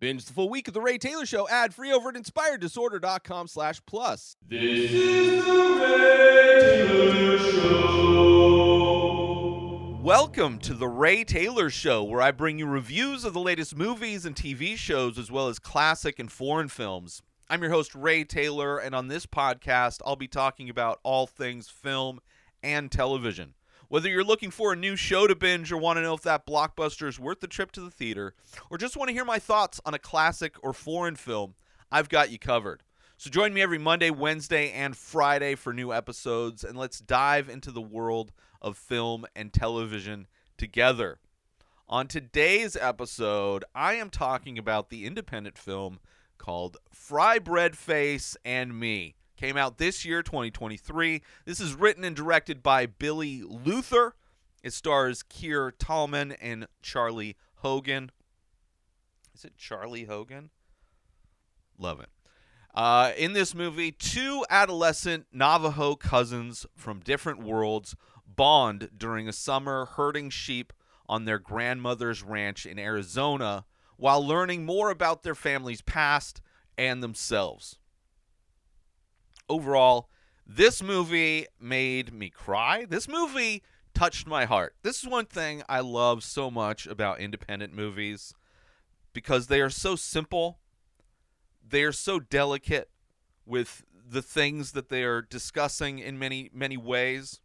Binge the full week of The Ray Taylor Show ad free over at inspireddisorder.com slash plus. This is the Ray Taylor Show. Welcome to The Ray Taylor Show, where I bring you reviews of the latest movies and TV shows, as well as classic and foreign films. I'm your host, Ray Taylor, and on this podcast, I'll be talking about all things film and television. Whether you're looking for a new show to binge or want to know if that blockbuster is worth the trip to the theater, or just want to hear my thoughts on a classic or foreign film, I've got you covered. So join me every Monday, Wednesday, and Friday for new episodes, and let's dive into the world of film and television together. On today's episode, I am talking about the independent film called Frybread Face and Me. Came out this year, 2023. This is written and directed by Billy Luther. It stars Keir Tallman and Charley Hogan. Is it Charley Hogan? Love it. Uh, in this movie, two adolescent Navajo cousins from different worlds bond during a summer herding sheep on their grandmother's ranch in Arizona while learning more about their family's past and themselves overall, this movie made me cry. This movie touched my heart. This is one thing I love so much about independent movies because they are so simple. They are so delicate with the things that they are discussing in many many ways.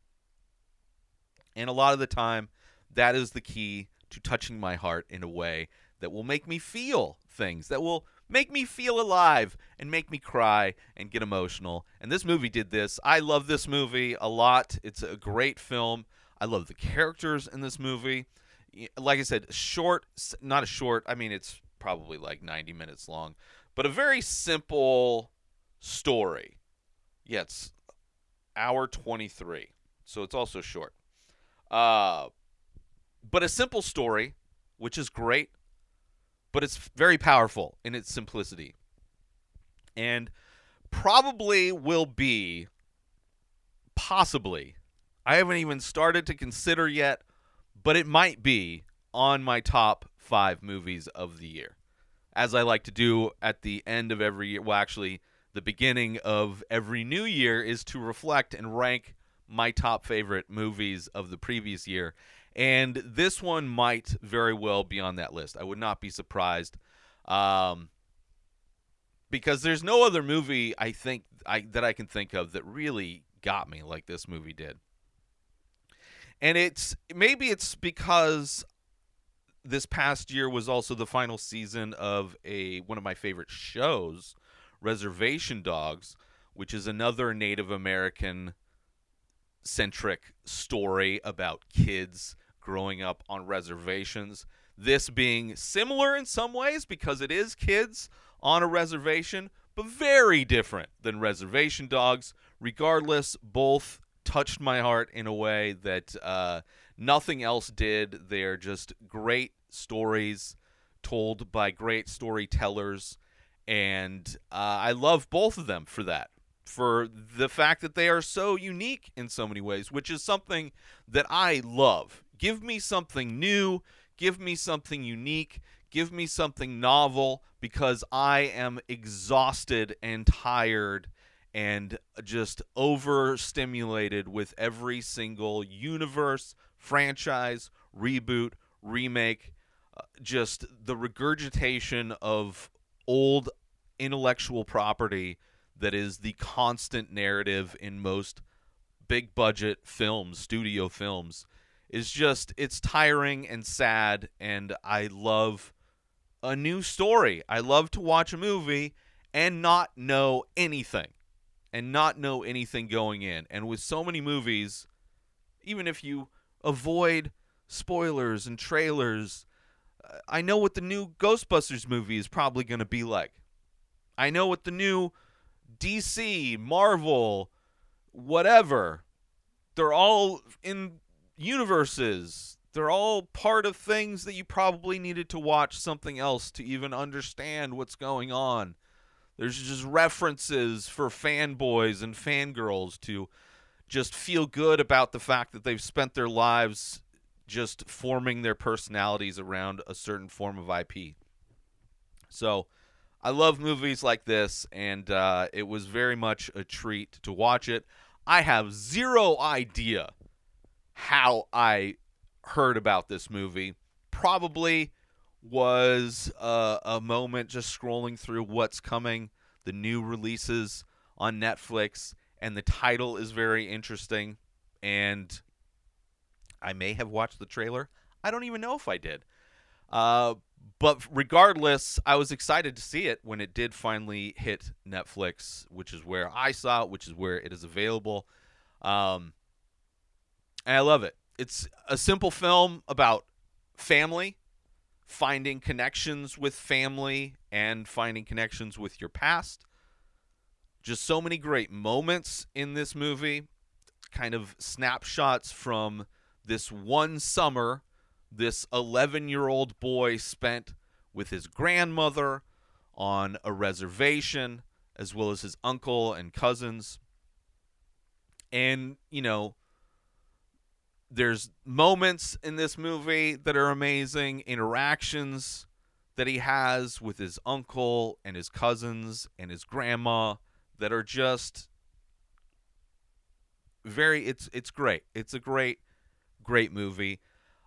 And a lot of the time that is the key to touching my heart in a way that will make me feel things that will make me feel alive and make me cry and get emotional. And this movie did this. I love this movie a lot. It's a great film. I love the characters in this movie. Like I said, short, not a short, I mean, it's probably like 90 minutes long, but a very simple story. Yeah, it's hour 23. So it's also short. Uh, but a simple story, which is great but it's very powerful in its simplicity. And probably will be, possibly, I haven't even started to consider yet, but it might be on my top five movies of the year. As I like to do at the end of every year, well, actually, the beginning of every new year is to reflect and rank my top favorite movies of the previous year and this one might very well be on that list. I would not be surprised, um, because there's no other movie I think I that I can think of that really got me like this movie did. And it's maybe it's because this past year was also the final season of a one of my favorite shows, Reservation Dogs, which is another Native American centric story about kids growing up on reservations. This being similar in some ways because it is kids on a reservation, but very different than reservation dogs. Regardless, both touched my heart in a way that uh, nothing else did. They're just great stories told by great storytellers. And uh, I love both of them for that for the fact that they are so unique in so many ways, which is something that I love. Give me something new, give me something unique, give me something novel because I am exhausted and tired and just overstimulated with every single universe, franchise, reboot, remake, uh, just the regurgitation of old intellectual property that is the constant narrative in most big budget films, studio films is just it's tiring and sad and I love a new story. I love to watch a movie and not know anything. And not know anything going in. And with so many movies, even if you avoid spoilers and trailers, I know what the new Ghostbusters movie is probably going to be like. I know what the new DC, Marvel, whatever, they're all in universes. They're all part of things that you probably needed to watch something else to even understand what's going on. There's just references for fanboys and fangirls to just feel good about the fact that they've spent their lives just forming their personalities around a certain form of IP. So I love movies like this, and uh, it was very much a treat to watch it. I have zero idea how I heard about this movie. Probably was a, a moment just scrolling through what's coming, the new releases on Netflix, and the title is very interesting. And I may have watched the trailer. I don't even know if I did. Uh, but regardless, I was excited to see it when it did finally hit Netflix, which is where I saw it, which is where it is available. Um, and I love it. It's a simple film about family, finding connections with family, and finding connections with your past. Just so many great moments in this movie, kind of snapshots from this one summer this 11 year old boy spent with his grandmother on a reservation, as well as his uncle and cousins. And, you know, there's moments in this movie that are amazing, interactions that he has with his uncle and his cousins and his grandma that are just very it's it's great. It's a great great movie.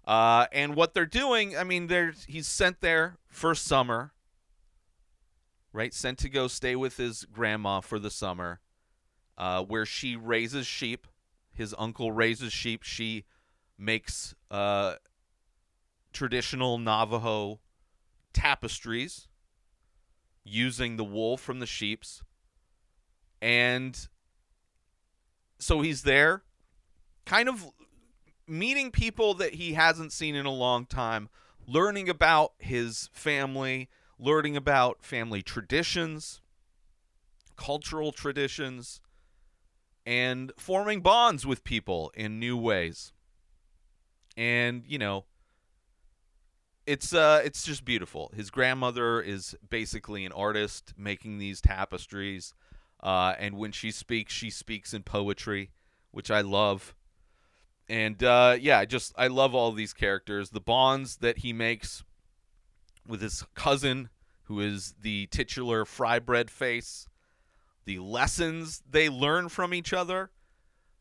Uh, and what they're doing, I mean, they're he's sent there for summer, right? Sent to go stay with his grandma for the summer, uh, where she raises sheep. His uncle raises sheep. She makes uh, traditional Navajo tapestries using the wool from the sheep's. And so he's there, kind of meeting people that he hasn't seen in a long time, learning about his family, learning about family traditions, cultural traditions, and forming bonds with people in new ways. And, you know, it's uh it's just beautiful. His grandmother is basically an artist making these tapestries. Uh, and when she speaks, she speaks in poetry, which I love and uh, yeah, I just I love all these characters. The bonds that he makes with his cousin, who is the titular fry bread face, the lessons they learn from each other,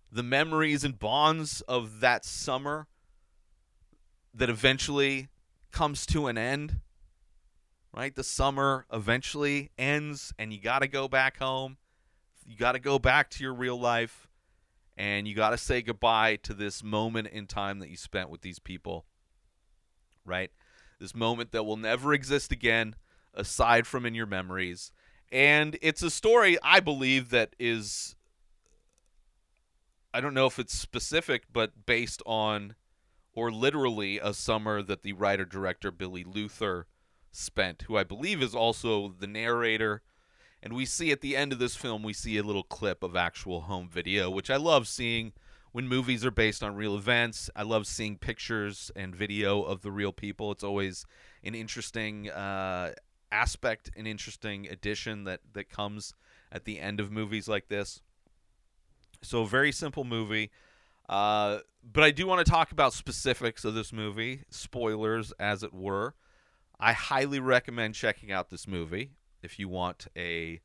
the memories and bonds of that summer that eventually comes to an end. Right, the summer eventually ends, and you got to go back home. You got to go back to your real life and you got to say goodbye to this moment in time that you spent with these people right this moment that will never exist again aside from in your memories and it's a story i believe that is i don't know if it's specific but based on or literally a summer that the writer director billy luther spent who i believe is also the narrator and we see at the end of this film, we see a little clip of actual home video, which I love seeing when movies are based on real events. I love seeing pictures and video of the real people. It's always an interesting uh, aspect, an interesting addition that, that comes at the end of movies like this. So, very simple movie. Uh, but I do want to talk about specifics of this movie, spoilers, as it were. I highly recommend checking out this movie if you want a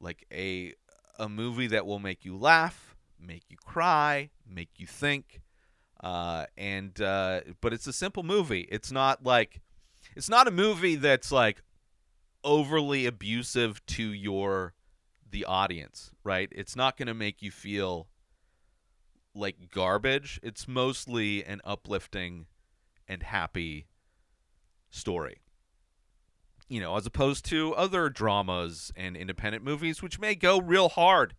like a a movie that will make you laugh, make you cry, make you think, uh, and uh, but it's a simple movie. It's not like it's not a movie that's like overly abusive to your the audience, right? It's not going to make you feel like garbage. It's mostly an uplifting and happy story you know, as opposed to other dramas and independent movies, which may go real hard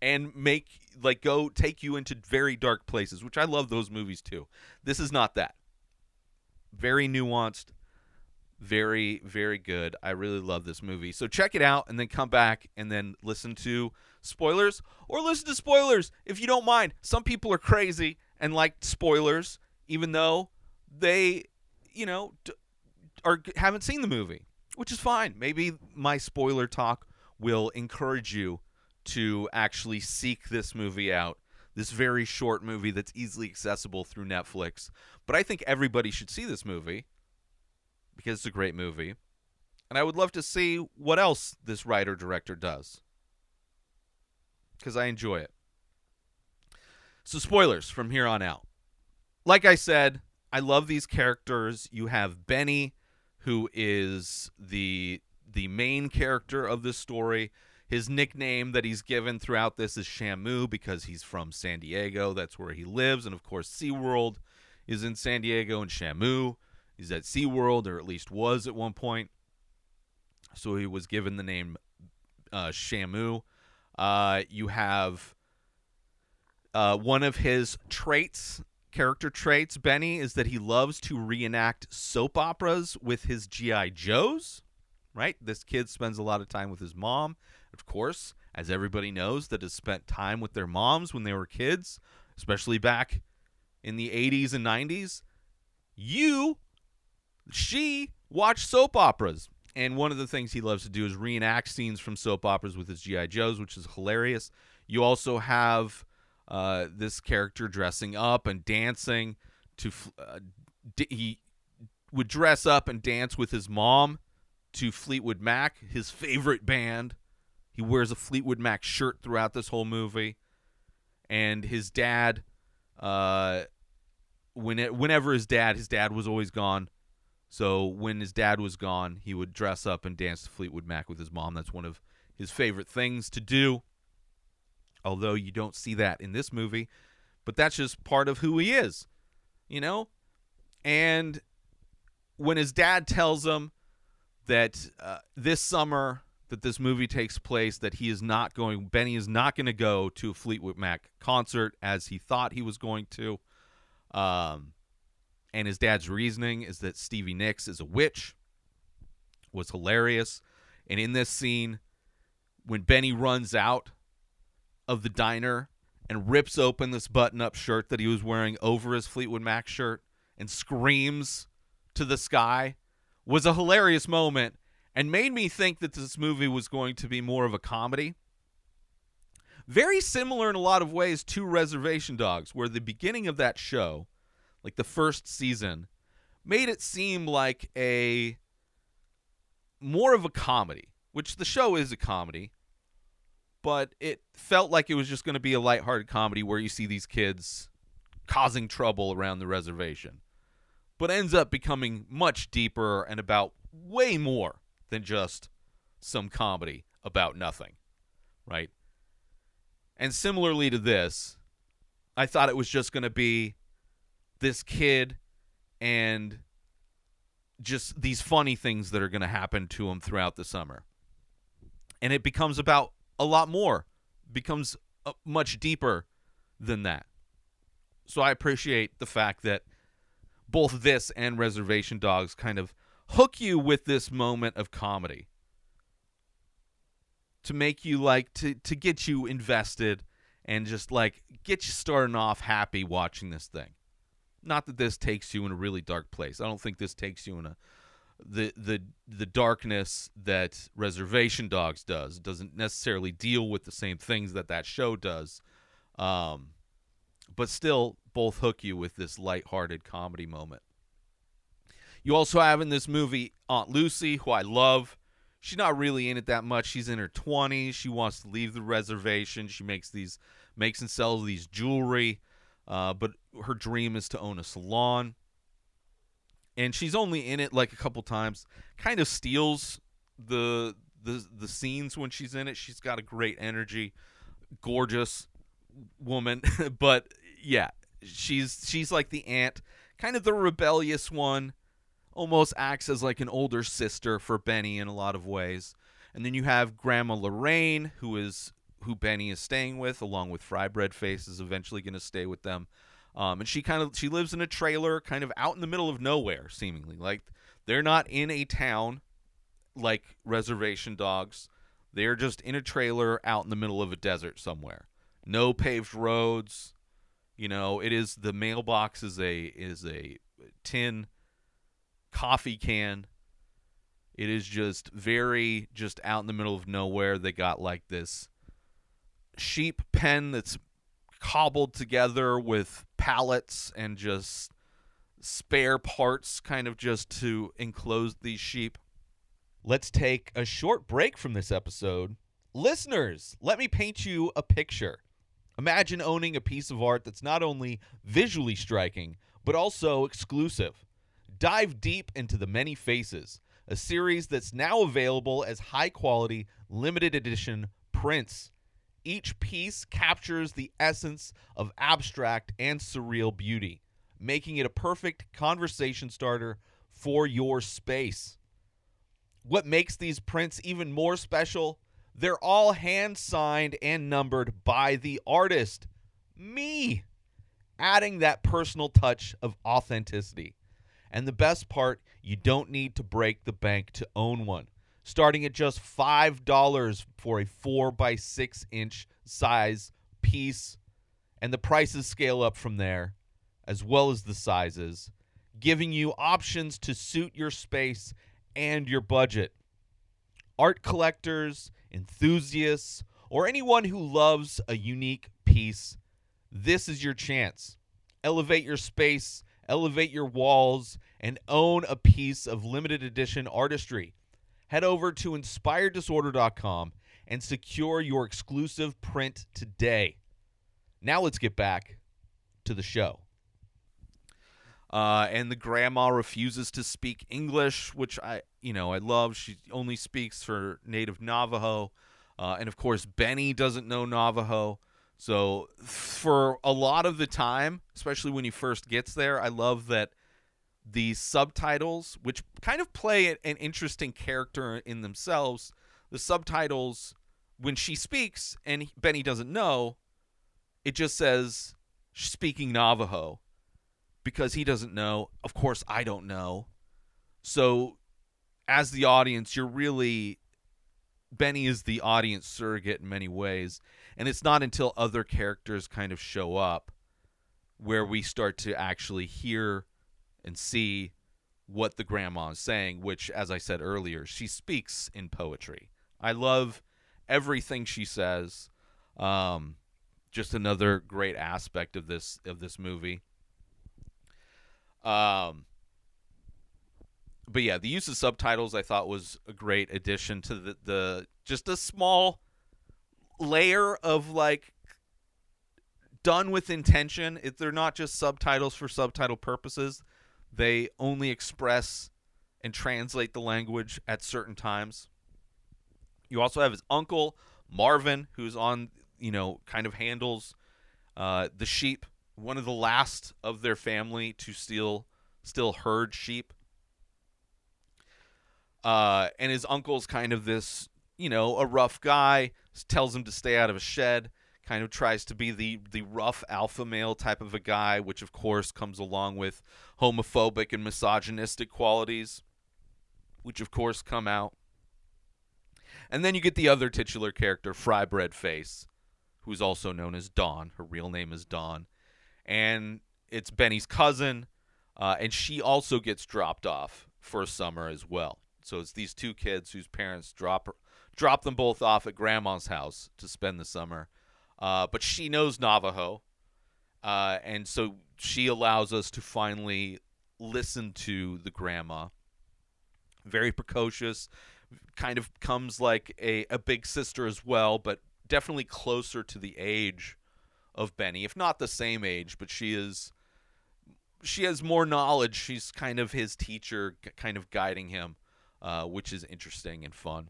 and make like go take you into very dark places, which I love those movies too. This is not that. Very nuanced, very very good. I really love this movie. So check it out and then come back and then listen to spoilers or listen to spoilers if you don't mind. Some people are crazy and like spoilers even though they, you know, d- or haven't seen the movie, which is fine. Maybe my spoiler talk will encourage you to actually seek this movie out. This very short movie that's easily accessible through Netflix. But I think everybody should see this movie because it's a great movie. And I would love to see what else this writer director does. Because I enjoy it. So, spoilers from here on out. Like I said, I love these characters. You have Benny, who is the the main character of this story. His nickname that he's given throughout this is Shamu because he's from San Diego. That's where he lives. And of course, SeaWorld is in San Diego, and Shamu is at SeaWorld, or at least was at one point. So he was given the name uh, Shamu. Uh, you have uh, one of his traits, character traits, Benny, is that he loves to reenact soap operas with his G.I. Joes. Right? This kid spends a lot of time with his mom. Of course, as everybody knows that has spent time with their moms when they were kids, especially back in the 80s and 90s. You, she, watched soap operas. And one of the things he loves to do is reenact scenes from soap operas with his G.I. Joes, which is hilarious. You also have uh, this character dressing up and dancing to. Uh, d- he would dress up and dance with his mom to Fleetwood Mac, his favorite band. He wears a Fleetwood Mac shirt throughout this whole movie. And his dad, uh, when it, whenever his dad, his dad was always gone. So when his dad was gone, he would dress up and dance to Fleetwood Mac with his mom. That's one of his favorite things to do. Although you don't see that in this movie, but that's just part of who he is, you know? And when his dad tells him that uh, this summer that this movie takes place, that he is not going, Benny is not going to go to a Fleetwood Mac concert as he thought he was going to. Um, and his dad's reasoning is that Stevie Nicks is a witch. Was hilarious. And in this scene, when Benny runs out of the diner and rips open this button up shirt that he was wearing over his Fleetwood Mac shirt and screams to the sky was a hilarious moment and made me think that this movie was going to be more of a comedy. Very similar in a lot of ways to Reservation Dogs, where the beginning of that show, like the first season, made it seem like a more of a comedy, which the show is a comedy, but it felt like it was just going to be a lighthearted comedy where you see these kids causing trouble around the reservation. But ends up becoming much deeper and about way more than just some comedy about nothing, right? And similarly to this, I thought it was just going to be this kid and just these funny things that are going to happen to him throughout the summer. And it becomes about a lot more, becomes uh, much deeper than that. So I appreciate the fact that both this and Reservation Dogs kind of hook you with this moment of comedy to make you like to to get you invested and just like get you starting off happy watching this thing. Not that this takes you in a really dark place. I don't think this takes you in a the the the darkness that Reservation Dogs does. It doesn't necessarily deal with the same things that that show does. Um but still both hook you with this lighthearted comedy moment. You also have in this movie Aunt Lucy, who I love. She's not really in it that much. She's in her 20s. She wants to leave the reservation. She makes these makes and sells these jewelry, uh, but her dream is to own a salon. And she's only in it like a couple times. Kind of steals the the the scenes when she's in it. She's got a great energy, gorgeous woman, but yeah, she's she's like the aunt, kind of the rebellious one almost acts as like an older sister for Benny in a lot of ways. And then you have Grandma Lorraine, who is who Benny is staying with, along with Fry Bread Face is eventually going to stay with them. Um, and she kind of she lives in a trailer, kind of out in the middle of nowhere, seemingly like they're not in a town like Reservation Dogs. They're just in a trailer out in the middle of a desert somewhere. No paved roads. You know, it is the mailbox is a is a tin coffee can. It is just very just out in the middle of nowhere. They got like this sheep pen that's cobbled together with pallets and just spare parts kind of just to enclose these sheep. let's take a short break from this episode. Listeners, let me paint you a picture. Imagine owning a piece of art that's not only visually striking, but also exclusive. Dive deep into The Many Faces, a series that's now available as high quality, limited edition prints. Each piece captures the essence of abstract and surreal beauty, making it a perfect conversation starter for your space. What makes these prints even more special? They're all hand signed and numbered by the artist, me, adding that personal touch of authenticity. And the best part, you don't need to break the bank to own one. Starting at just $5 for a 4 by 6 inch size piece. And the prices scale up from there, as well as the sizes, giving you options to suit your space and your budget. Art collectors, enthusiasts, or anyone who loves a unique piece, this is your chance. Elevate your space, elevate your walls, and own a piece of limited edition artistry. Head over to inspireddisorder.com and secure your exclusive print today. Now let's get back to the show. Uh, and the grandma refuses to speak English, which I, you know, I love. She only speaks her native Navajo, uh, and of course, Benny doesn't know Navajo. So for a lot of the time, especially when he first gets there, I love that the subtitles, which kind of play an interesting character in themselves, the subtitles when she speaks and Benny doesn't know, it just says speaking Navajo because he doesn't know. Of course, I don't know. So, as the audience, you're really. Benny is the audience surrogate in many ways. And it's not until other characters kind of show up where we start to actually hear and see what the grandma is saying, which, as I said earlier, she speaks in poetry. I love everything she says. Um, just another great aspect of this of this movie. Um, but yeah, the use of subtitles I thought was a great addition to the, the just a small layer of like done with intention. If they're not just subtitles for subtitle purposes, they only express and translate the language at certain times. You also have his uncle Marvin, who's on, you know, kind of handles uh, the sheep one of the last of their family to still still herd sheep. Uh, and his uncle's kind of this, you know, a rough guy. Tells him to stay out of a shed. Kind of tries to be the the rough alpha male type of a guy, which of course comes along with homophobic and misogynistic qualities, which of course come out. And then you get the other titular character, Fry Bread Face, who's also known as Dawn. Her real name is Dawn and it's Benny's cousin, uh, and she also gets dropped off for summer as well. So it's these two kids whose parents drop drop them both off at grandma's house to spend the summer. Uh, but she knows Navajo, uh, and so she allows us to finally listen to the grandma. Very precocious, kind of comes like a, a big sister as well, but definitely closer to the age of Benny, if not the same age, but she is she has more knowledge. She's kind of his teacher, kind of guiding him, uh, which is interesting and fun.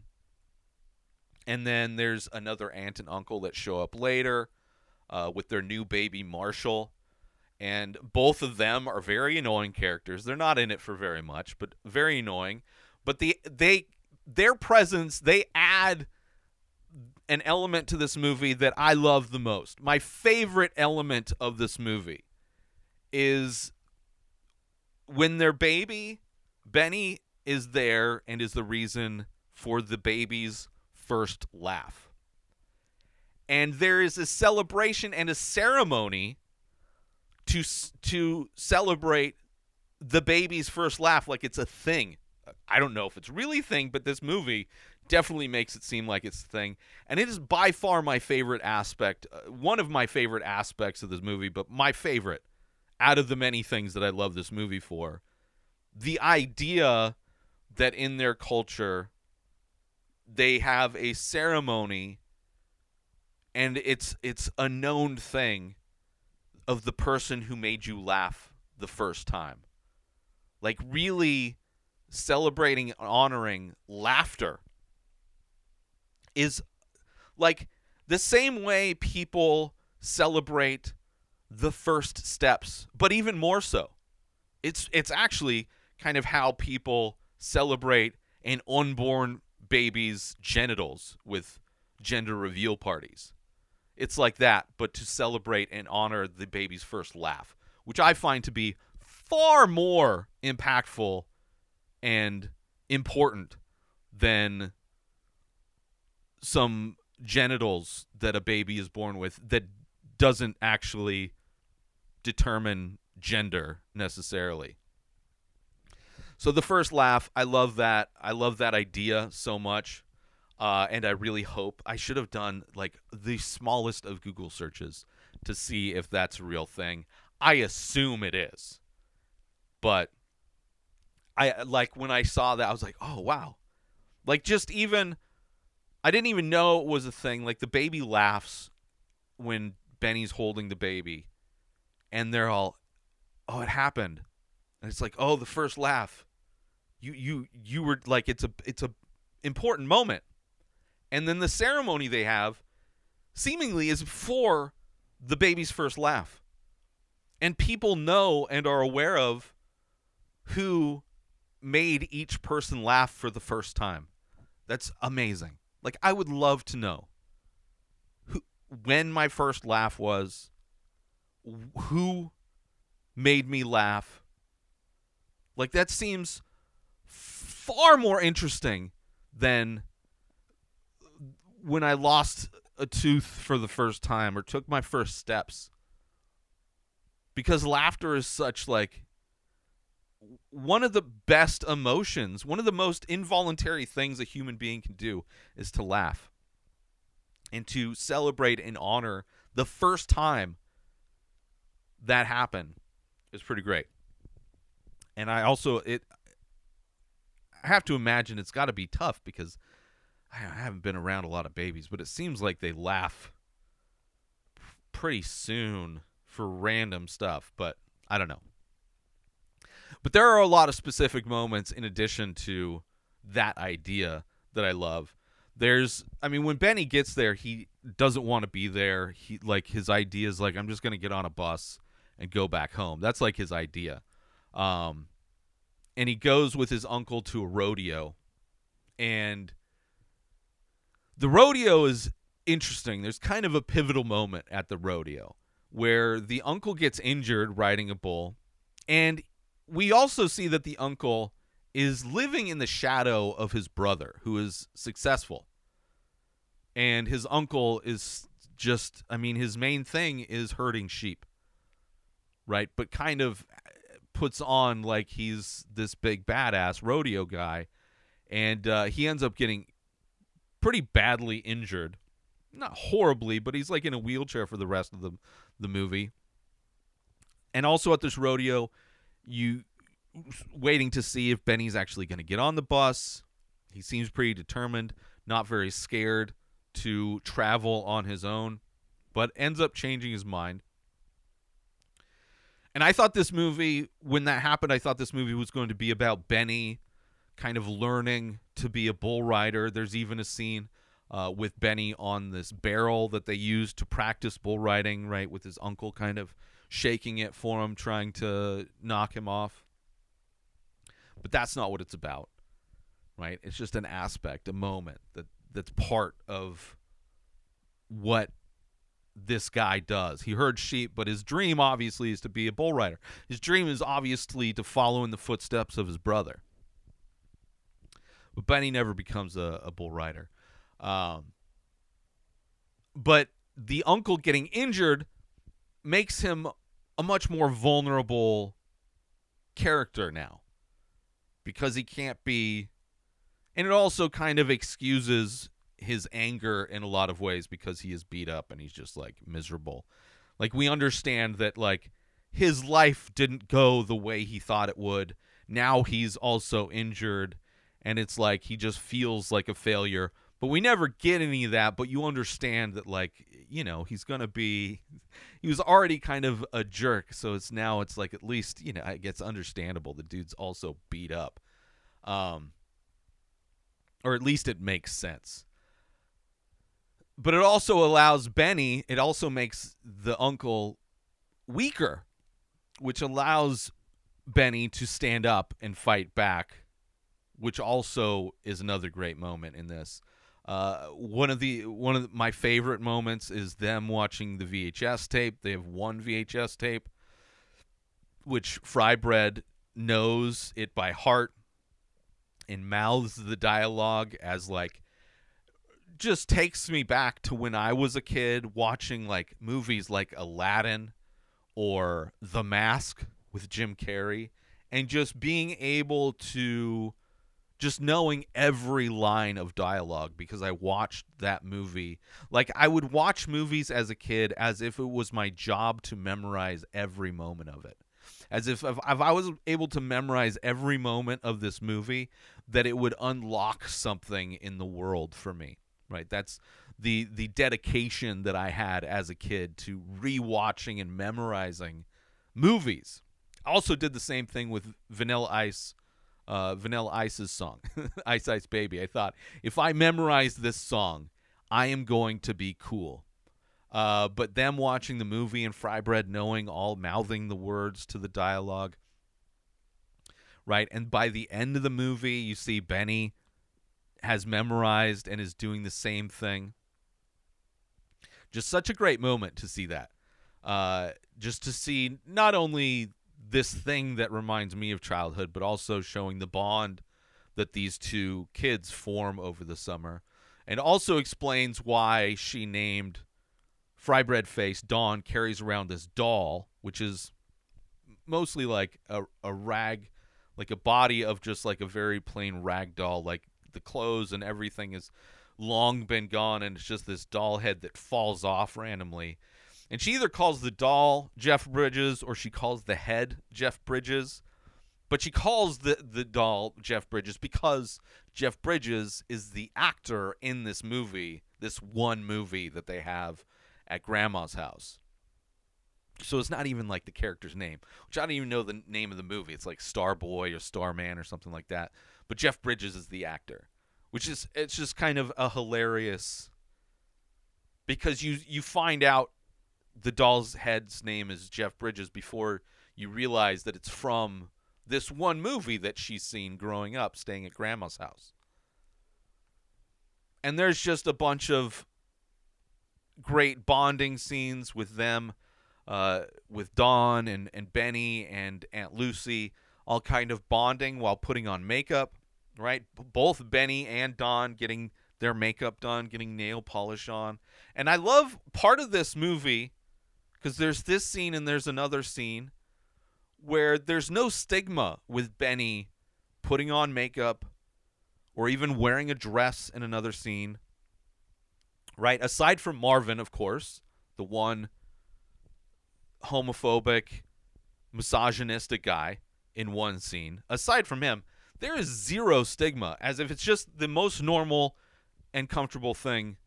And then there's another aunt and uncle that show up later uh, with their new baby Marshall. And both of them are very annoying characters. They're not in it for very much, but very annoying. But the they their presence they add an element to this movie that I love the most. My favorite element of this movie is when their baby, Benny, is there and is the reason for the baby's first laugh. And there is a celebration and a ceremony to to celebrate the baby's first laugh like it's a thing. I don't know if it's really a thing, but this movie definitely makes it seem like it's the thing. And it is by far my favorite aspect, uh, one of my favorite aspects of this movie, but my favorite out of the many things that I love this movie for. The idea that in their culture, they have a ceremony and it's it's a known thing of the person who made you laugh the first time. Like really celebrating and honoring laughter is like the same way people celebrate the first steps, but even more so. It's it's actually kind of how people celebrate an unborn baby's genitals with gender reveal parties. It's like that, but to celebrate and honor the baby's first laugh, which I find to be far more impactful and important than some genitals that a baby is born with that doesn't actually determine gender necessarily. So the first laugh, I love that. I love that idea so much. Uh, and I really hope I should have done like the smallest of Google searches to see if that's a real thing. I assume it is. But I like when I saw that I was like, "Oh, wow." Like just even I didn't even know it was a thing. Like the baby laughs when Benny's holding the baby and they're all, "Oh, it happened." And it's like, "Oh, the first laugh." You you you were like it's a it's a important moment. And then the ceremony they have seemingly is for the baby's first laugh. And people know and are aware of who made each person laugh for the first time. That's amazing. Like I would love to know who when my first laugh was who made me laugh. Like that seems far more interesting than when I lost a tooth for the first time or took my first steps. Because laughter is such like one of the best emotions, one of the most involuntary things a human being can do is to laugh and to celebrate and honor the first time that happened is pretty great. And I also it have to imagine it's got to be tough because I haven't been around a lot of babies, but it seems like they laugh pretty soon for random stuff, but I don't know. But there are a lot of specific moments in addition to that idea that I love. There's I mean when Benny gets there, he doesn't want to be there. He like his idea is like I'm just going to get on a bus and go back home. That's like his idea. Um and he goes with his uncle to a rodeo and the rodeo is interesting. There's kind of a pivotal moment at the rodeo where the uncle gets injured riding a bull and we also see that the uncle is living in the shadow of his brother who is successful. And his uncle is just I mean his main thing is herding sheep. Right? But kind of puts on like he's this big badass rodeo guy and uh, he ends up getting pretty badly injured. Not horribly but he's like in a wheelchair for the rest of the the movie. And also at this rodeo you waiting to see if Benny's actually going to get on the bus. He seems pretty determined not very scared to travel on his own but ends up changing his mind and I thought this movie, when that happened, I thought this movie was going to be about Benny kind of learning to be a bull rider. There's even a scene uh, with Benny on this barrel that they use to practice bull riding, right? With his uncle kind of shaking it for him, trying to knock him off. But that's not what it's about, right? It's just an aspect, a moment that that's part of what this guy does. He herds sheep, but his dream obviously is to be a bull rider. His dream is obviously to follow in the footsteps of his brother. But Benny never becomes a, a bull rider. Um, but the uncle getting injured makes him a much more vulnerable character now because he can't be. And it also kind of excuses his anger in a lot of ways because he is beat up and he's just like miserable. Like we understand that like his life didn't go the way he thought it would. Now he's also injured and it's like he just feels like a failure. But we never get any of that. But you understand that, like, you know, he's gonna be. He was already kind of a jerk, so it's now it's like at least you know it gets understandable. The dude's also beat up, um, or at least it makes sense. But it also allows Benny. It also makes the uncle weaker, which allows Benny to stand up and fight back, which also is another great moment in this. Uh, one of the one of the, my favorite moments is them watching the VHS tape. They have one VHS tape, which Fry Bread knows it by heart and mouths the dialogue as like just takes me back to when I was a kid watching like movies like Aladdin or The Mask with Jim Carrey and just being able to just knowing every line of dialogue because I watched that movie. Like I would watch movies as a kid as if it was my job to memorize every moment of it. As if if, I was able to memorize every moment of this movie, that it would unlock something in the world for me. Right? That's the the dedication that I had as a kid to rewatching and memorizing movies. I also did the same thing with Vanilla Ice uh, Vanilla Ice's song, Ice Ice Baby. I thought if I memorize this song, I am going to be cool. Uh, but them watching the movie and Fry Bread knowing all, mouthing the words to the dialogue, right? And by the end of the movie, you see Benny has memorized and is doing the same thing. Just such a great moment to see that. Uh, just to see not only this thing that reminds me of childhood, but also showing the bond that these two kids form over the summer. And also explains why she named Fry Bread Face Dawn carries around this doll, which is mostly like a, a rag, like a body of just like a very plain rag doll. Like the clothes and everything has long been gone, and it's just this doll head that falls off randomly. And she either calls the doll Jeff Bridges or she calls the head Jeff Bridges. But she calls the, the doll Jeff Bridges because Jeff Bridges is the actor in this movie, this one movie that they have at Grandma's house. So it's not even like the character's name, which I don't even know the name of the movie. It's like Starboy or Starman or something like that. But Jeff Bridges is the actor, which is it's just kind of a hilarious because you you find out the doll's head's name is Jeff Bridges before you realize that it's from this one movie that she's seen growing up, staying at grandma's house. And there's just a bunch of great bonding scenes with them, uh, with Dawn and, and Benny and Aunt Lucy, all kind of bonding while putting on makeup, right? Both Benny and Dawn getting their makeup done, getting nail polish on. And I love part of this movie because there's this scene and there's another scene where there's no stigma with Benny putting on makeup or even wearing a dress in another scene. Right? Aside from Marvin, of course, the one homophobic, misogynistic guy in one scene. Aside from him, there is zero stigma, as if it's just the most normal and comfortable thing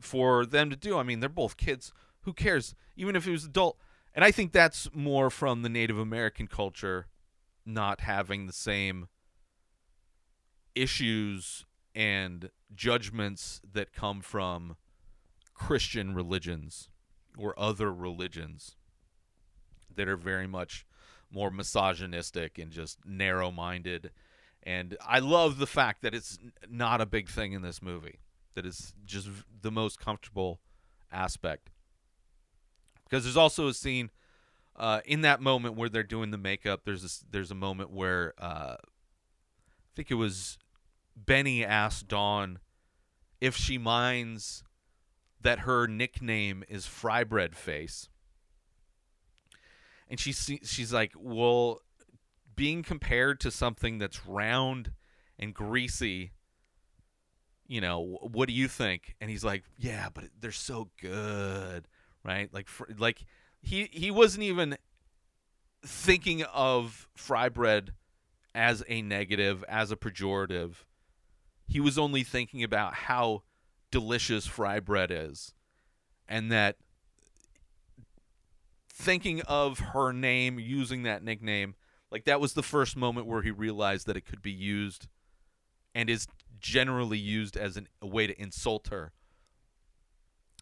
for them to do. I mean, they're both kids. Who cares? Even if he was adult. And I think that's more from the Native American culture not having the same issues and judgments that come from Christian religions or other religions that are very much more misogynistic and just narrow minded. And I love the fact that it's not a big thing in this movie, that it's just the most comfortable aspect. Because there's also a scene uh, in that moment where they're doing the makeup. There's there's a moment where uh, I think it was Benny asked Dawn if she minds that her nickname is Fry Bread Face, and she she's like, well, being compared to something that's round and greasy. You know, what do you think? And he's like, "Yeah, but they're so good." Right? Like fr- like he he wasn't even thinking of fry bread as a negative, as a pejorative. he was only thinking about how delicious fry bread is and that thinking of her name using that nickname like that was the first moment where he realized that it could be used and is generally used as an, a way to insult her.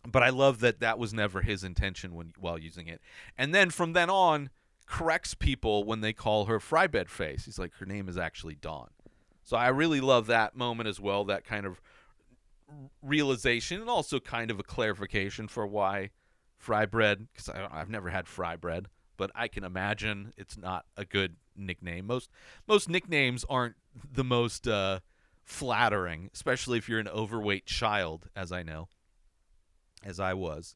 But i love that that was never his intention when while using it. And then from then on corrects people when they call her fry bed face. He's like her name is actually dawn. So i really love that moment as well that kind of realization and also kind of a clarification for why fry bread because I've never had fry bread, but I can imagine it's not a good nickname. Most most nicknames aren't the most uh, flattering, especially if you're an overweight child, as I know, as I was.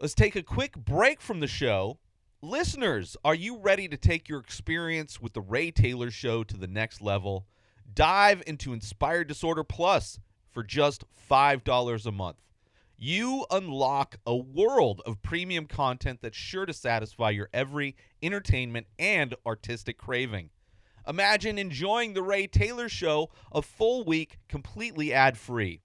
Let's take a quick break from the show. Listeners, are you ready to take your experience with the Ray Taylor Show to the next level? Dive into Inspired Disorder Plus for just $5 a month. You unlock a world of premium content that's sure to satisfy your every entertainment and artistic craving. Imagine enjoying the Ray Taylor Show a full week completely ad free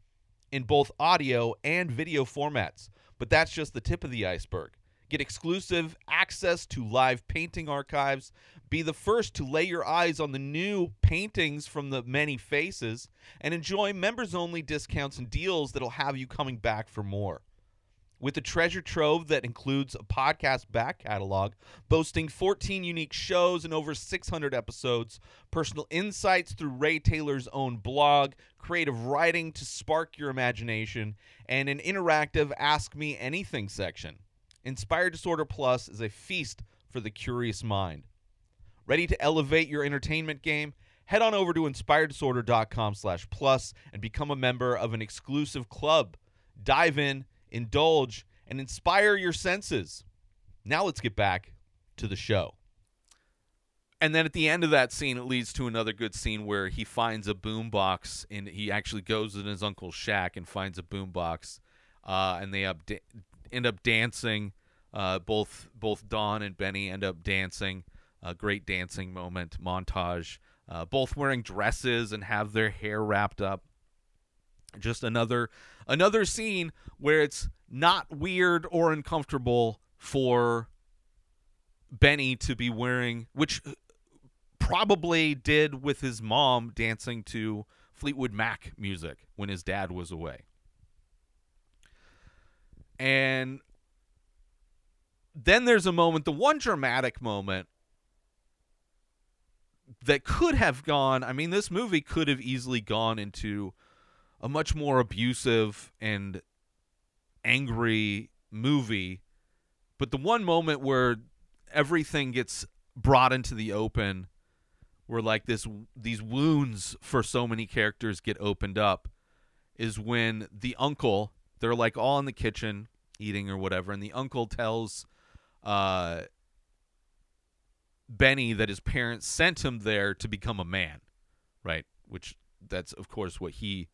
in both audio and video formats. But that's just the tip of the iceberg. Get exclusive access to live painting archives. Be the first to lay your eyes on the new paintings from the many faces and enjoy members only discounts and deals that'll have you coming back for more. With a treasure trove that includes a podcast back catalog boasting 14 unique shows and over 600 episodes, personal insights through Ray Taylor's own blog, creative writing to spark your imagination, and an interactive Ask Me Anything section. Inspired Disorder Plus is a feast for the curious mind. Ready to elevate your entertainment game? Head on over to inspireddisorder.com slash plus and become a member of an exclusive club. Dive in, indulge, and inspire your senses. Now let's get back to the show. And then at the end of that scene, it leads to another good scene where he finds a boombox and he actually goes in his uncle's shack and finds a boombox, uh, and they up end up dancing. Uh, both both Dawn and Benny end up dancing. A great dancing moment montage. Uh, both wearing dresses and have their hair wrapped up. Just another another scene where it's not weird or uncomfortable for Benny to be wearing, which probably did with his mom dancing to Fleetwood Mac music when his dad was away. And then there's a moment, the one dramatic moment that could have gone, I mean, this movie could have easily gone into a much more abusive and angry movie. But the one moment where everything gets brought into the open, where like this these wounds for so many characters get opened up, is when the uncle they're like all in the kitchen eating or whatever, and the uncle tells uh, Benny that his parents sent him there to become a man, right? Which that's of course what he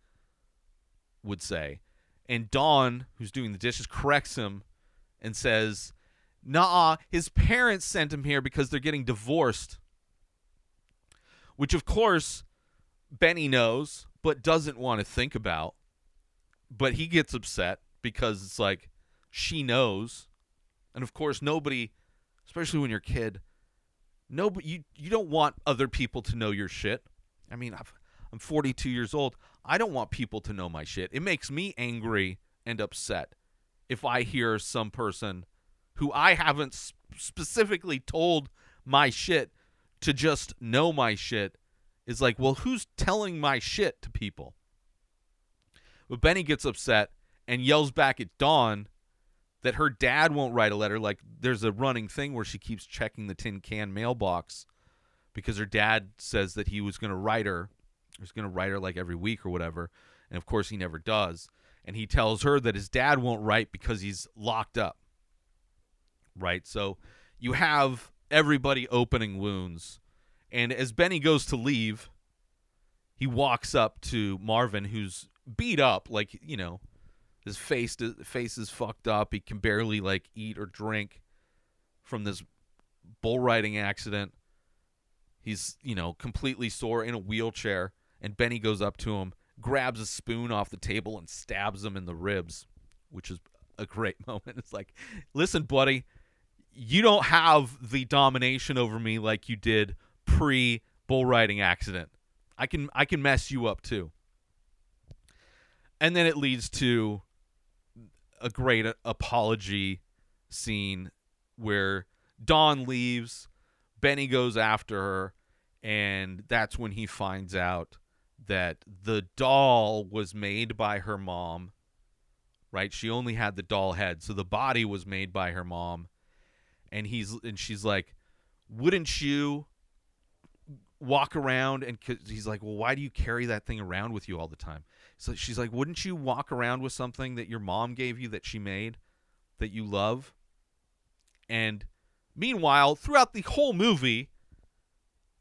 would say. And Dawn, who's doing the dishes, corrects him and says, Nah, his parents sent him here because they're getting divorced. Which, of course, Benny knows, but doesn't want to think about. But he gets upset because it's like she knows. And of course, nobody, especially when you're a kid, nobody, you, you don't want other people to know your shit. I mean, I've, I'm 42 years old. I don't want people to know my shit. It makes me angry and upset if I hear some person who I haven't s- specifically told my shit to just know my shit is like, well, who's telling my shit to people? But Benny gets upset and yells back at Dawn that her dad won't write a letter. Like, there's a running thing where she keeps checking the tin can mailbox because her dad says that he was going to write her He's going to write her like every week or whatever. And of course, he never does. And he tells her that his dad won't write because he's locked up. Right? So you have everybody opening wounds. And as Benny goes to leave, he walks up to Marvin, who's beat up. Like, you know, his face, face is fucked up. He can barely, like, eat or drink from this bull riding accident. He's, you know, completely sore in a wheelchair and Benny goes up to him, grabs a spoon off the table and stabs him in the ribs, which is a great moment. It's like, listen, buddy, you don't have the domination over me like you did pre bull riding accident. I can I can mess you up too. And then it leads to a great apology scene where Dawn leaves, Benny goes after her, and that's when he finds out that the doll was made by her mom. Right? She only had the doll head, so the body was made by her mom. And he's and she's like, "Wouldn't you walk around and he's like, "Well, why do you carry that thing around with you all the time?" So she's like, "Wouldn't you walk around with something that your mom gave you that she made that you love?" And meanwhile, throughout the whole movie,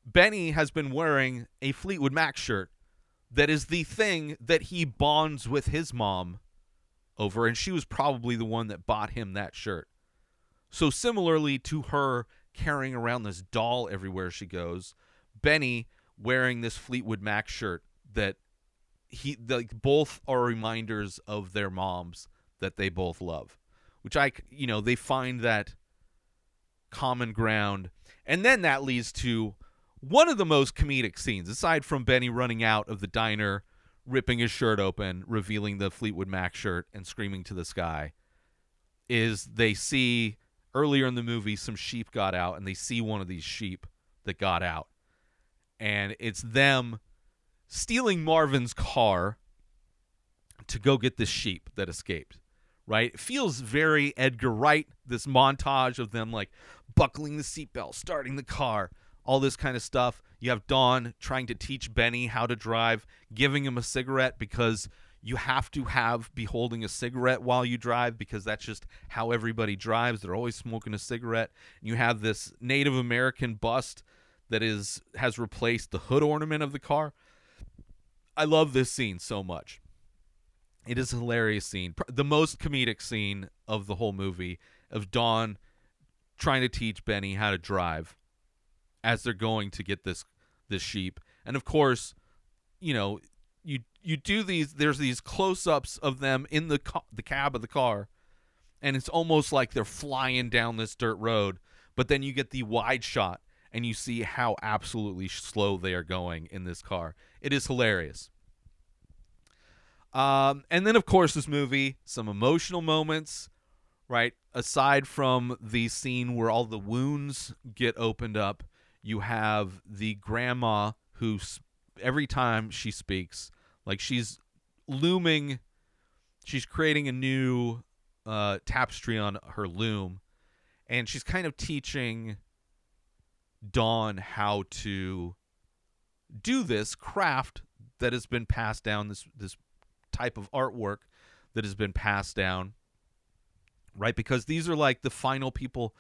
Benny has been wearing a Fleetwood Mac shirt that is the thing that he bonds with his mom over and she was probably the one that bought him that shirt. So similarly to her carrying around this doll everywhere she goes, Benny wearing this Fleetwood Mac shirt that he like both are reminders of their moms that they both love, which I you know they find that common ground, and then that leads to one of the most comedic scenes aside from Benny running out of the diner, ripping his shirt open, revealing the Fleetwood Mac shirt, and screaming to the sky. Is they see earlier in the movie some sheep got out, and they see one of these sheep that got out and it's them stealing Marvin's car to go get this sheep that escaped. Right? It feels very Edgar Wright, this montage of them like buckling the seatbelt, starting the car, all this kind of stuff. You have Dawn trying to teach Benny how to drive, giving him a cigarette because you have to have be holding a cigarette while you drive because that's just how everybody drives. They're always smoking a cigarette. You have this Native American bust that is has replaced the hood ornament of the car. I love this scene so much. It is a hilarious scene, the most comedic scene of the whole movie of Dawn trying to teach Benny how to drive as they're going to get this this sheep. And of course, you know, you you do these there's these close-ups of them in the ca- the cab of the car and it's almost like they're flying down this dirt road, but then you get the wide shot and you see how absolutely slow they are going in this car. It is hilarious. Um, and then, of course, this movie, some emotional moments, right? Aside from the scene where all the wounds get opened up, you have the grandma who, every time she speaks, like she's looming, she's creating a new uh, tapestry on her loom, and she's kind of teaching Dawn how to do this craft that has been passed down this this type of artwork that has been passed down right? Because these are like the final people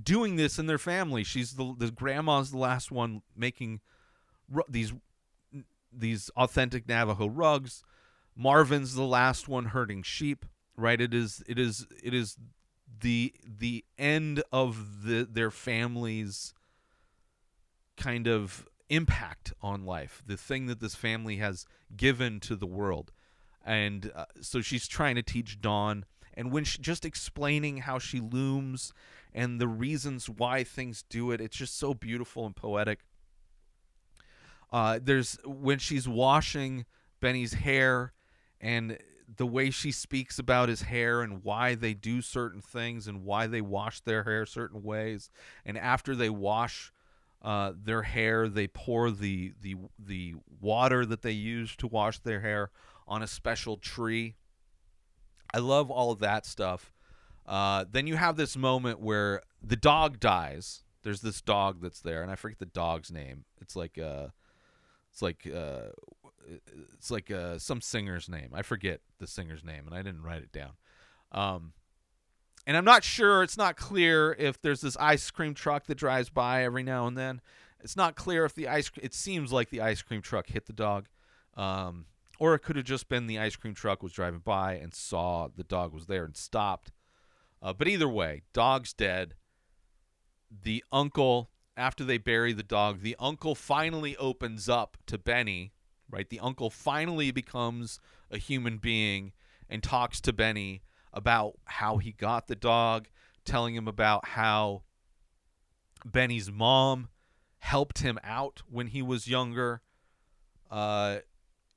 doing this in their family. She's the the grandma's the last one making ru- these these authentic Navajo rugs. Marvin's the last one herding sheep right? It is it is it is the the end of the their family's kind of impact on life, the thing that this family has given to the world. And uh, so she's trying to teach Dawn, and when she just explaining how she looms and the reasons why things do it, it's just so beautiful and poetic. Uh, there's when she's washing Benny's hair and the way she speaks about his hair and why they do certain things and why they wash their hair certain ways. And after they wash uh, their hair, they pour the, the the water that they use to wash their hair on a special tree. I love all of that stuff. Uh, then you have this moment where the dog dies. There's this dog that's there, and I forget the dog's name. It's like uh, it's like uh, it's like uh, some singer's name. I forget the singer's name, and I didn't write it down. Um, and I'm not sure. It's not clear if there's this ice cream truck that drives by every now and then. It's not clear if the ice. It seems like the ice cream truck hit the dog, um, or it could have just been the ice cream truck was driving by and saw the dog was there and stopped. Uh, but either way, dog's dead. The uncle, after they bury the dog, the uncle finally opens up to Benny, right? The uncle finally becomes a human being and talks to Benny about how he got the dog, telling him about how Benny's mom helped him out when he was younger. Uh,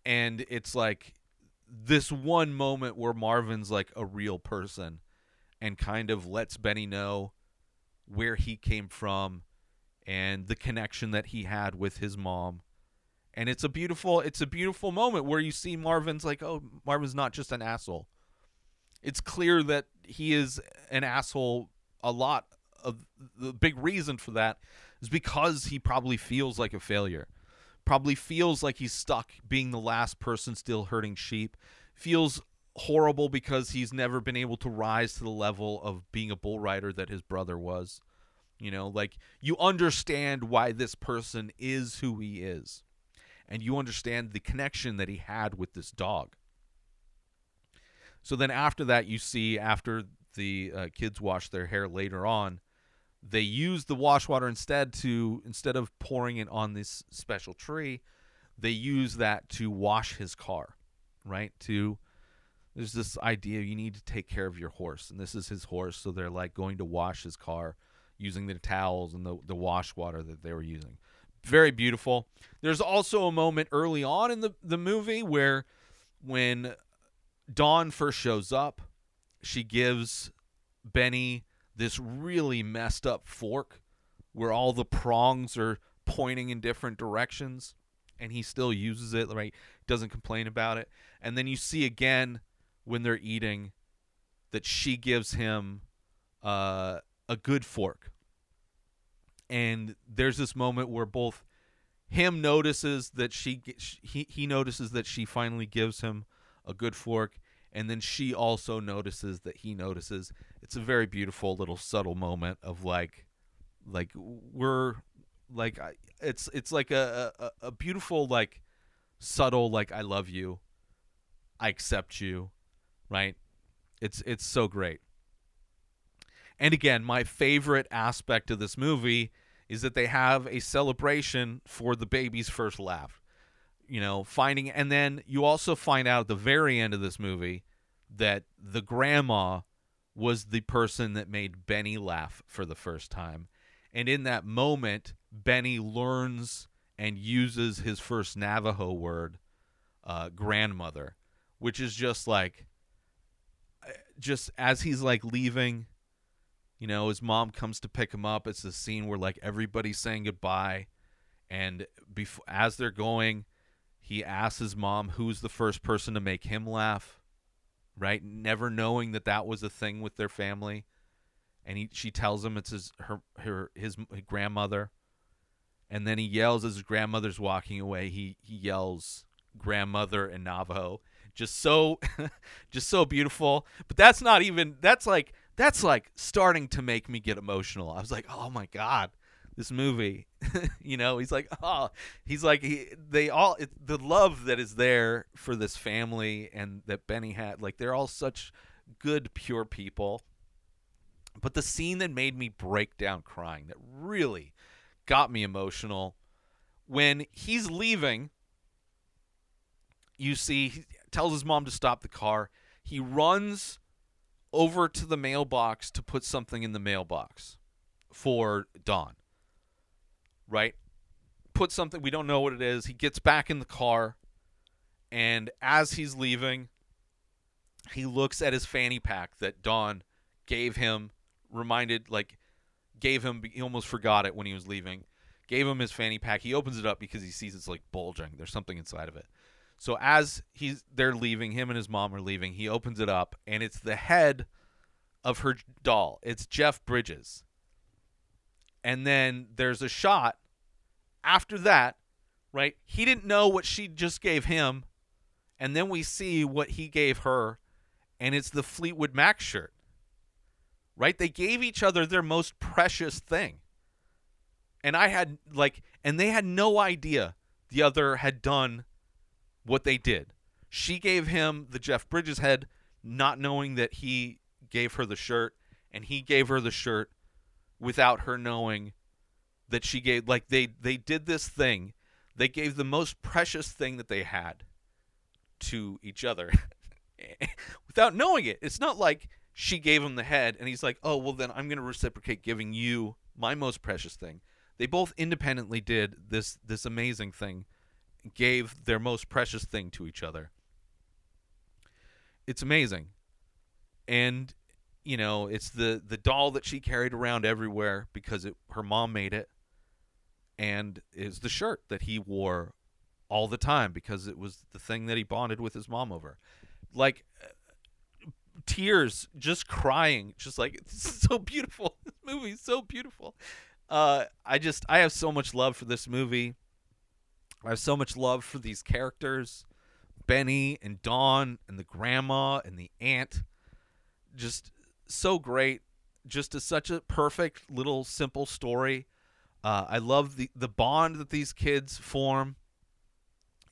and it's like this one moment where Marvin's like a real person and kind of lets Benny know where he came from and the connection that he had with his mom. And it's a beautiful it's a beautiful moment where you see Marvin's like, "Oh, Marvin's not just an asshole." It's clear that he is an asshole a lot of the big reason for that is because he probably feels like a failure. Probably feels like he's stuck being the last person still herding sheep. Feels horrible because he's never been able to rise to the level of being a bull rider that his brother was. You know, like you understand why this person is who he is. And you understand the connection that he had with this dog. So then after that, you see after the uh, kids wash their hair later on, they use the wash water instead to instead of pouring it on this special tree, they use that to wash his car, right? To there's this idea you need to take care of your horse, and this is his horse, so they're like going to wash his car using the towels and the the wash water that they were using. Very beautiful. There's also a moment early on in the the movie where when Dawn first shows up, she gives Benny this really messed up fork where all the prongs are pointing in different directions and he still uses it right? Doesn't complain about it. And then you see again when they're eating that she gives him uh, a good fork. And there's this moment where both him notices that she he, he notices that she finally gives him a good fork and then she also notices that he notices. It's a very beautiful little subtle moment of like like we're like it's it's like a, a a beautiful like subtle like i love you i accept you right? It's it's so great. And again my favorite aspect of this movie is that they have a celebration for the baby's first laugh you know, finding and then you also find out at the very end of this movie that the grandma was the person that made Benny laugh for the first time. And in that moment, Benny learns and uses his first Navajo word, uh, grandmother, which is just like, uh, just as he's like leaving, you know, his mom comes to pick him up. It's the scene where like everybody's saying goodbye. And before, as they're going, he asks his mom who's the first person to make him laugh, right? Never knowing that that was a thing with their family, and he she tells him it's his her her his grandmother, and then he yells as his grandmother's walking away. He he yells grandmother in Navajo, just so just so beautiful. But that's not even that's like that's like starting to make me get emotional. I was like, oh my god this movie. You know he's like oh he's like he, they all it, the love that is there for this family and that benny had like they're all such good pure people. But the scene that made me break down crying that really got me emotional when he's leaving you see he tells his mom to stop the car. He runs over to the mailbox to put something in the mailbox for Dawn right? Put something, we don't know what it is. He gets back in the car, and as he's leaving, he looks at his fanny pack that Dawn gave him, reminded, like, gave him, he almost forgot it when he was leaving. Gave him his fanny pack. He opens it up because he sees it's like bulging. There's something inside of it. So as he's they're leaving, him and his mom are leaving. He opens it up, and it's the head of her doll. It's Jeff Bridges and then there's a shot after that, right? He didn't know what she just gave him, and then we see what he gave her, and it's the Fleetwood Mac shirt. Right? They gave each other their most precious thing. And I had like and they had no idea the other had done what they did. She gave him the Jeff Bridges head not knowing that he gave her the shirt and he gave her the shirt without her knowing that she gave like they they did this thing they gave the most precious thing that they had to each other without knowing it. It's not like she gave him the head and he's like, "Oh, well then I'm going to reciprocate giving you my most precious thing." They both independently did this this amazing thing, gave their most precious thing to each other. It's amazing. And you know, it's the the doll that she carried around everywhere because it her mom made it and is the shirt that he wore all the time because it was the thing that he bonded with his mom over. Like uh, tears, just crying, just like it's so beautiful. This movie is so beautiful. Uh, I just I have so much love for this movie. I have so much love for these characters, Benny and Dawn and the grandma and the aunt. Just so great. Just a, such a perfect little simple story. Uh, I love the the bond that these kids form.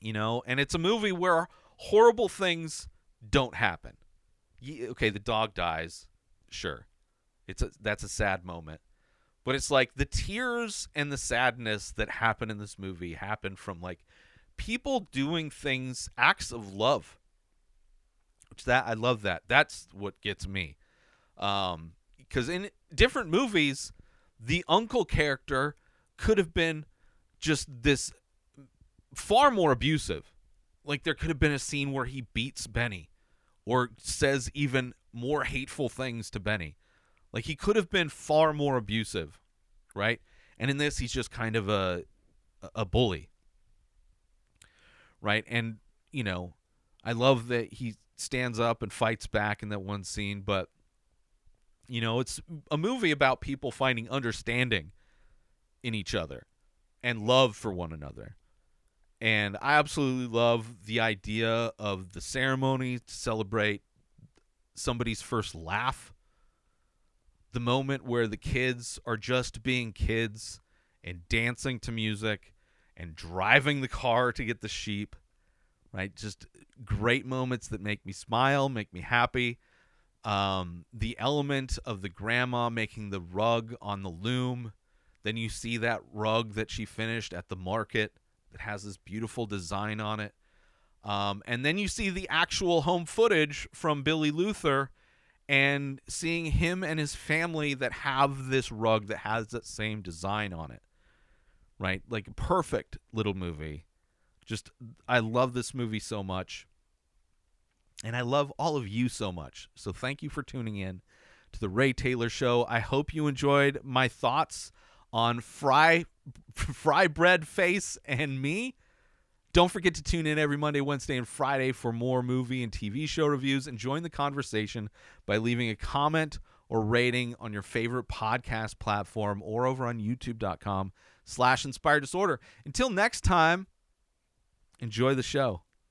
You know, and it's a movie where horrible things don't happen. Okay, the dog dies, sure. It's a, that's a sad moment. But it's like the tears and the sadness that happen in this movie happen from like people doing things, acts of love. Which that I love that. That's what gets me. Um, because in different movies, the uncle character could have been just this far more abusive. Like there could have been a scene where he beats Benny or says even more hateful things to Benny. Like he could have been far more abusive, right? And in this he's just kind of a a bully. Right? And you know, I love that he stands up and fights back in that one scene, but you know, it's a movie about people finding understanding in each other and love for one another. And I absolutely love the idea of the ceremony to celebrate somebody's first laugh. The moment where the kids are just being kids and dancing to music and driving the car to get the sheep, right? Just great moments that make me smile, make me happy. Um, the element of the grandma making the rug on the loom. Then you see that rug that she finished at the market that has this beautiful design on it. Um, and then you see the actual home footage from Billy Luther and seeing him and his family that have this rug that has that same design on it. Right? Like perfect little movie. Just I love this movie so much. And I love all of you so much. So thank you for tuning in to the Ray Taylor show. I hope you enjoyed my thoughts on Fry Fry Bread Face and me. Don't forget to tune in every Monday, Wednesday, and Friday for more movie and TV show reviews and join the conversation by leaving a comment or rating on your favorite podcast platform or over on youtube.com slash inspired disorder. Until next time, enjoy the show.